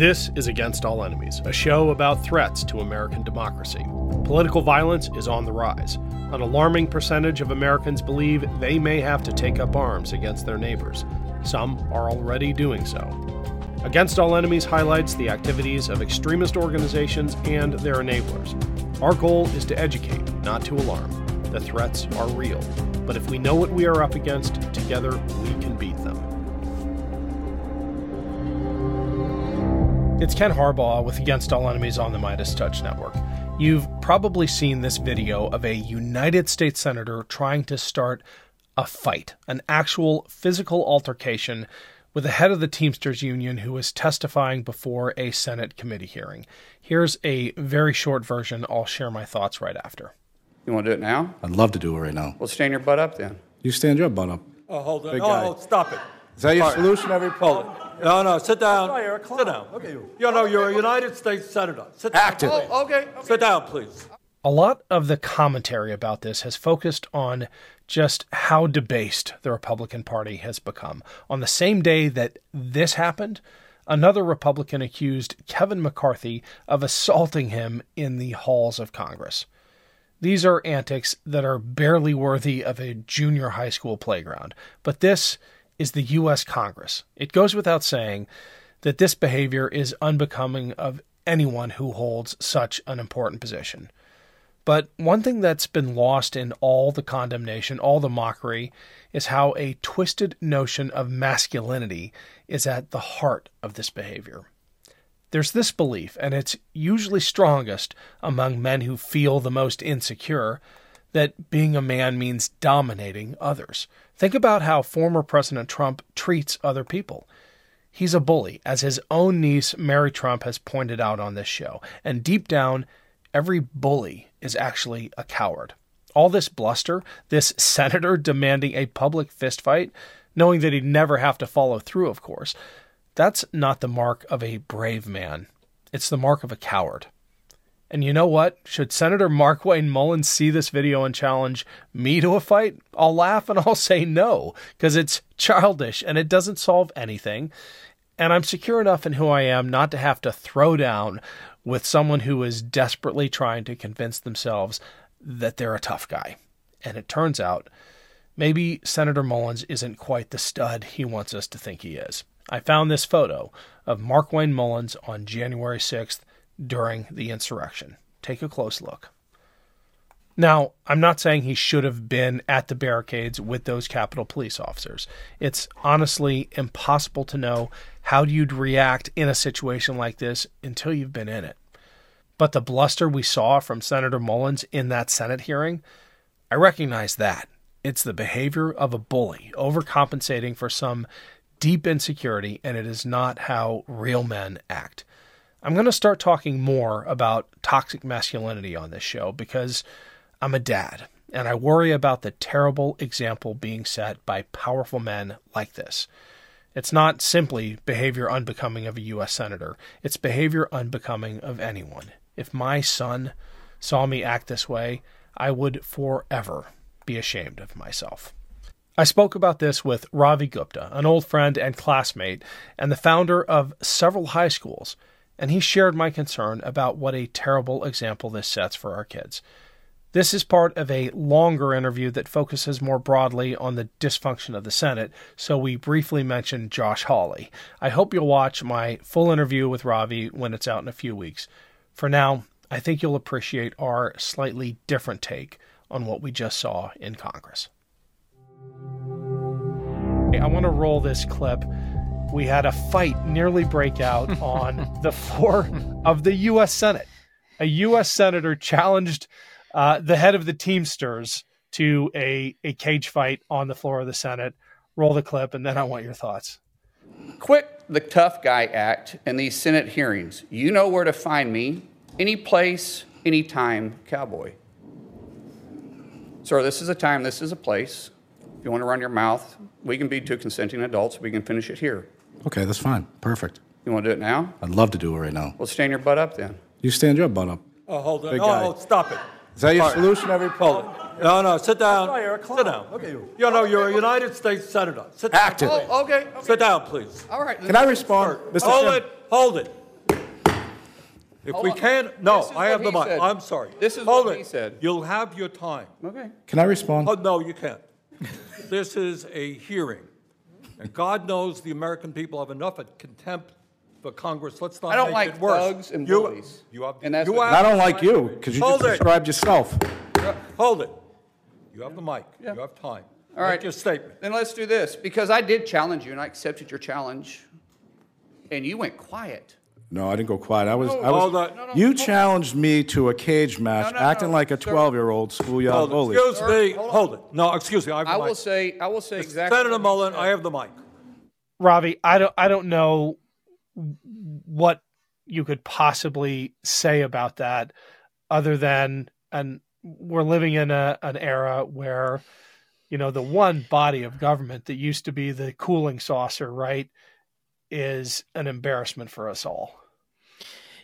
This is Against All Enemies, a show about threats to American democracy. Political violence is on the rise. An alarming percentage of Americans believe they may have to take up arms against their neighbors. Some are already doing so. Against All Enemies highlights the activities of extremist organizations and their enablers. Our goal is to educate, not to alarm. The threats are real, but if we know what we are up against, together we can beat them. It's Ken Harbaugh with Against All Enemies on the Midas Touch Network. You've probably seen this video of a United States Senator trying to start a fight, an actual physical altercation with the head of the Teamsters Union who was testifying before a Senate committee hearing. Here's a very short version. I'll share my thoughts right after. You want to do it now? I'd love to do it right now. Well, stand your butt up then. You stand your butt up. Oh, hold on. Big Oh, guy. oh, stop it. Is that your All right. solution every Hold it. No, no, sit down. Sit down. Look at you. You know, you're a United States Senator. Sit down. Active. please. Oh, okay. Sit down, please. A lot of the commentary about this has focused on just how debased the Republican Party has become. On the same day that this happened, another Republican accused Kevin McCarthy of assaulting him in the halls of Congress. These are antics that are barely worthy of a junior high school playground. But this is the U.S. Congress. It goes without saying that this behavior is unbecoming of anyone who holds such an important position. But one thing that's been lost in all the condemnation, all the mockery, is how a twisted notion of masculinity is at the heart of this behavior. There's this belief, and it's usually strongest among men who feel the most insecure, that being a man means dominating others. Think about how former President Trump treats other people. He's a bully, as his own niece, Mary Trump, has pointed out on this show. And deep down, every bully is actually a coward. All this bluster, this senator demanding a public fistfight, knowing that he'd never have to follow through, of course, that's not the mark of a brave man. It's the mark of a coward. And you know what? Should Senator Markwayne Mullins see this video and challenge me to a fight, I'll laugh and I'll say no, because it's childish and it doesn't solve anything. And I'm secure enough in who I am not to have to throw down with someone who is desperately trying to convince themselves that they're a tough guy. And it turns out maybe Senator Mullins isn't quite the stud he wants us to think he is. I found this photo of Markwayne Mullins on January 6th during the insurrection. Take a close look. Now, I'm not saying he should have been at the barricades with those Capitol police officers. It's honestly impossible to know how you'd react in a situation like this until you've been in it. But the bluster we saw from Senator Mullins in that Senate hearing, I recognize that. It's the behavior of a bully, overcompensating for some deep insecurity, and it is not how real men act. I'm going to start talking more about toxic masculinity on this show because I'm a dad, and I worry about the terrible example being set by powerful men like this. It's not simply behavior unbecoming of a U.S. Senator, it's behavior unbecoming of anyone. If my son saw me act this way, I would forever be ashamed of myself. I spoke about this with Ravi Gupta, an old friend and classmate, and the founder of several high schools, and he shared my concern about what a terrible example this sets for our kids. This is part of a longer interview that focuses more broadly on the dysfunction of the Senate, so we briefly mentioned Josh Hawley. I hope you'll watch my full interview with Ravi when it's out in a few weeks. For now, I think you'll appreciate our slightly different take on what we just saw in Congress. I want to roll this clip. We had a fight nearly break out on the floor of the U.S. Senate. A U.S. senator challenged uh, the head of the Teamsters to a, a cage fight on the floor of the Senate. Roll the clip, and then I want your thoughts. Quit the tough guy act in these Senate hearings. You know where to find me. Any place, any time, cowboy. Sir, this is a time, this is a place. If you want to run your mouth, we can be two consenting adults. We can finish it here. Okay, that's fine. Perfect. You want to do it now? I'd love to do it right now. Well, stand your butt up then. You stand your butt up. Oh, hold on. Big Oh, guy. oh, stop it. Is that your All right. solution every Hold it. No, no, sit down. Sit down. Look at you. You know, you're a United States Senator. Sit down. Active. Oh, okay. okay. Sit down, please. All right. Can I respond, Mr. Hold Chairman? it. Hold it. If Hold we on. can't, no, This is I have the he mic. said. I'm sorry. This is Hold what it. he said. You'll have your time. Okay. Can I respond? Oh, no, you can't. This is a hearing. And God knows the American people have enough of contempt for Congress. Let's not I don't make like it worse. thugs and You- bullies. You have, And that's you what- have I don't like you because you Hold just it. described yourself. Hold it. You have the mic. Yeah. You have time. All right. Make your statement. Then let's do this because I did challenge you and I accepted your challenge, and you went quiet. No, I didn't go quiet. I was. I Hold was. on. No, you challenged me to a cage match, No, no, acting no, like a sir. twelve-year-old schoolyard Hold it. bully. Excuse Sir, me. hold on. Hold it. No, excuse me. I have the I mic. will say, I will say exactly. Senator what he Mullen, said. I have the mic. Ravi, I don't I don't know what you could possibly say about that other than and we're living in a an era where you know the one body of government that used to be the cooling saucer, right, is an embarrassment for us all.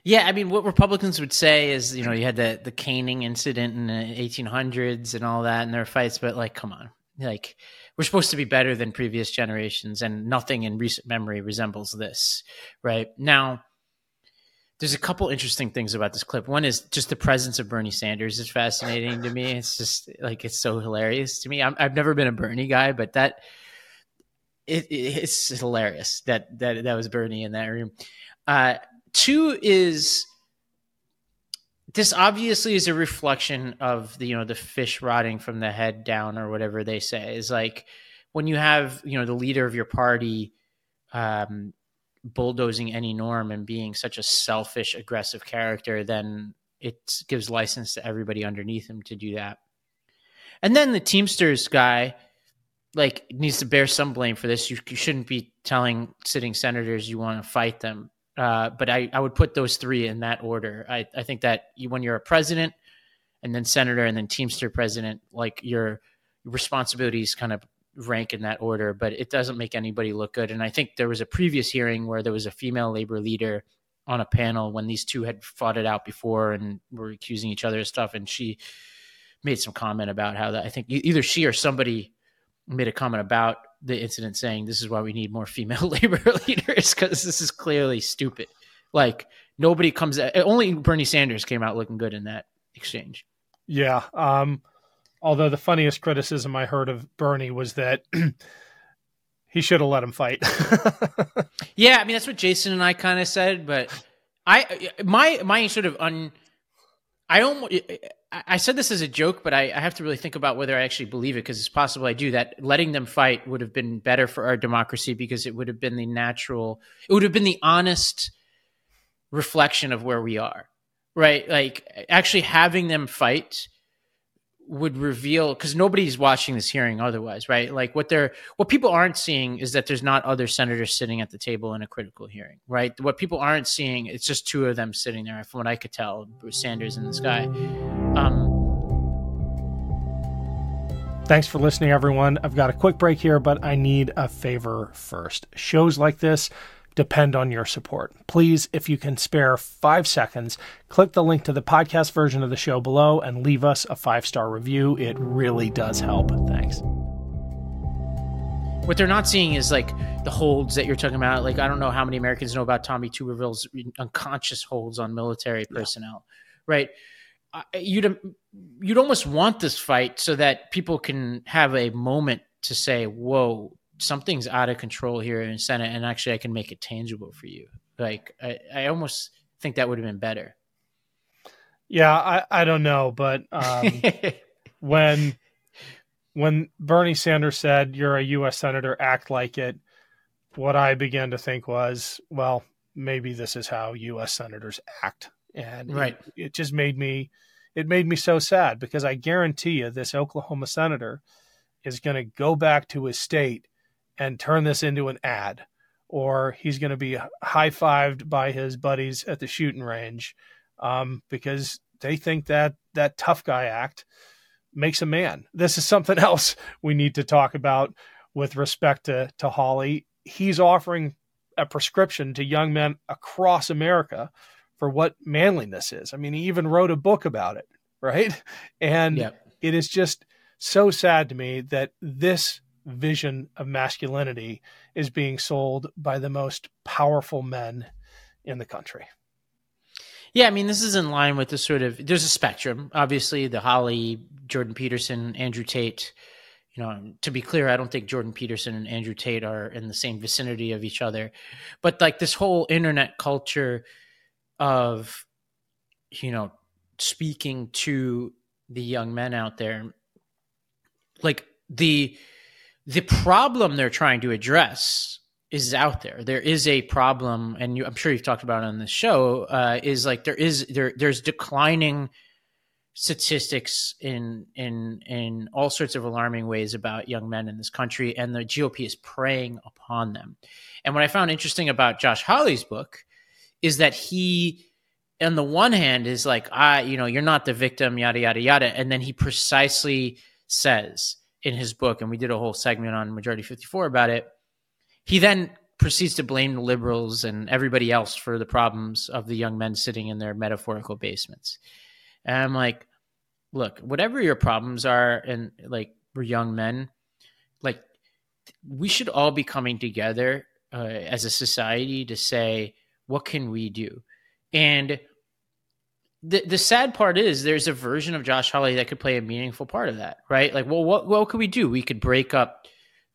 Yeah, I mean, what Republicans would say is, you know, you had the the caning incident in the 1800s and all that, and their fights, but like, come on, like, we're supposed to be better than previous generations, and nothing in recent memory resembles this, right? Now, there's a couple interesting things about this clip. One is just the presence of Bernie Sanders is fascinating to me. It's just like it's so hilarious to me. I'm, I've never been a Bernie guy, but that it, it- it's hilarious that that that was Bernie in that room. Uh, two is this obviously is a reflection of the you know the fish rotting from the head down or whatever they say. Is like when you have you know the leader of your party um bulldozing any norm and being such a selfish aggressive character then it gives license to everybody underneath him to do that. And then the teamsters guy like needs to bear some blame for this. You, you shouldn't be telling sitting senators you want to fight them uh, but I, I would put those three in that order. I, I think that you, when you're a president and then senator and then Teamster president, like your responsibilities kind of rank in that order, but it doesn't make anybody look good. And I think there was a previous hearing where there was a female labor leader on a panel when these two had fought it out before and were accusing each other of stuff. And she made some comment about how that I think either she or somebody made a comment about the incident saying this is why we need more female labor leaders because this is clearly stupid. Like nobody comes out, only Bernie Sanders came out looking good in that exchange. Yeah. Um, although the funniest criticism I heard of Bernie was that he should have let him fight. Yeah, I mean that's what Jason and I kind of said, but I my my sort of un I almost I said this as a joke, but I, I have to really think about whether I actually believe it because it's possible I do that. Letting them fight would have been better for our democracy because it would have been the natural, it would have been the honest reflection of where we are, right? Like actually having them fight would reveal because nobody's watching this hearing otherwise, right? Like what they're what people aren't seeing is that there's not other senators sitting at the table in a critical hearing, right? What people aren't seeing, it's just two of them sitting there, from what I could tell, Bruce Sanders and this guy. Um, Thanks for listening, everyone. I've got a quick break here, but I need a favor first. Shows like this depend on your support. Please, if you can spare five seconds, click the link to the podcast version of the show below and leave us a five star review. It really does help. Thanks. what they're not seeing is like the holds that you're talking about. Like I don't know how many Americans know about Tommy Tuberville's unconscious holds on military personnel, right? You'd you'd almost want this fight so that people can have a moment to say, "Whoa, something's out of control here in Senate," and actually I can make it tangible for you. Like I, I almost think that would have been better. Yeah, I, I don't know, but um, when when Bernie Sanders said you're a U.S. senator, act like it, what I began to think was, well, maybe this is how U.S. senators act, and Right. it, it just made me it made me so sad because I guarantee you this Oklahoma senator is going to go back to his state and turn this into an ad, or he's going to be high fived by his buddies at the shooting range um, because they think that that tough guy act makes a man. This is something else we need to talk about with respect to, to Hawley. He's offering a prescription to young men across America for what manliness is. I mean, he even wrote a book about it, right? And Yep. it is just so sad to me that this vision of masculinity is being sold by the most powerful men in the country. Yeah, I mean, this is in line with the sort of there's a spectrum. Obviously, the Hawley, Jordan Peterson, Andrew Tate. You know, to be clear, I don't think Jordan Peterson and Andrew Tate are in the same vicinity of each other. But like this whole internet culture of, you know, speaking to the young men out there, like the the problem they're trying to address is out there. There is a problem, and you, I'm sure you've talked about it on the show. Uh, is like there is there there's declining statistics in in in all sorts of alarming ways about young men in this country, and the GOP is preying upon them. And what I found interesting about Josh Hawley's book is that he, on the one hand, is like, I, you know, you're not the victim, yada yada yada, and then he precisely says in his book, and we did a whole segment on Majority 54 about it he then proceeds to blame the liberals and everybody else for the problems of the young men sitting in their metaphorical basements. And I'm like, look, whatever your problems are, and like we're young men, like we should all be coming together uh, as a society to say, what can we do? And the the sad part is there's a version of Josh Hawley that could play a meaningful part of that, right? Like, well, what what could we do? We could break up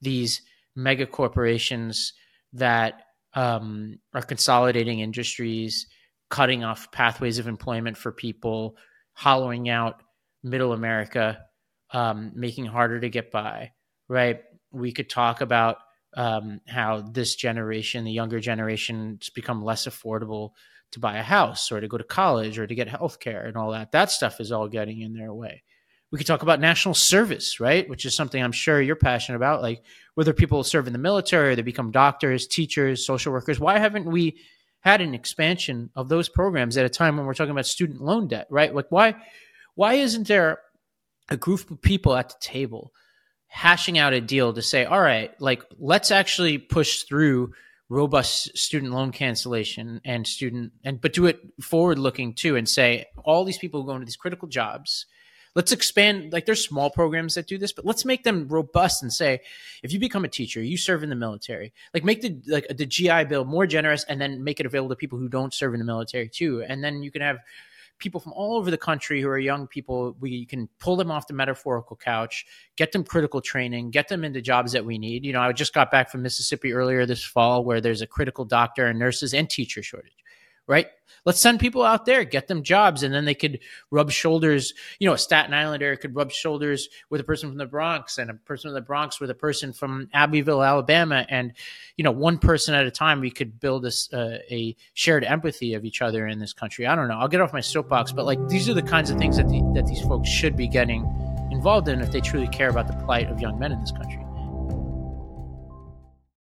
these mega corporations that um, are consolidating industries, cutting off pathways of employment for people, hollowing out middle America, um, making harder to get by, right? We could talk about um, how this generation, the younger generation, it's become less affordable to buy a house or to go to college or to get health care and all that. That stuff is all getting in their way. We could talk about national service, right? Which is something I'm sure you're passionate about. Like whether people serve in the military or they become doctors, teachers, social workers. Why haven't we had an expansion of those programs at a time when we're talking about student loan debt, right? Like why why isn't there a group of people at the table hashing out a deal to say, all right, like let's actually push through robust student loan cancellation and student and but do it forward looking too and say all these people who go into these critical jobs let's expand like there's small programs that do this but let's make them robust and say if you become a teacher you serve in the military. Like make the like the gi bill more generous and then make it available to people who don't serve in the military too. And then you can have people from all over the country who are young people we can pull them off the metaphorical couch get them critical training get them into jobs that we need. You know i just got back from mississippi earlier this fall where there's a critical doctor and nurses and teacher shortage right? Let's send people out there, get them jobs, and then they could rub shoulders. You know, a Staten Islander could rub shoulders with a person from the Bronx, and a person from the Bronx with a person from Abbeville, Alabama, and you know, one person at a time. We could build uh, a shared empathy of each other in this country. I don't know. I'll get off my soapbox, but like these are the kinds of things that the, that these folks should be getting involved in if they truly care about the plight of young men in this country.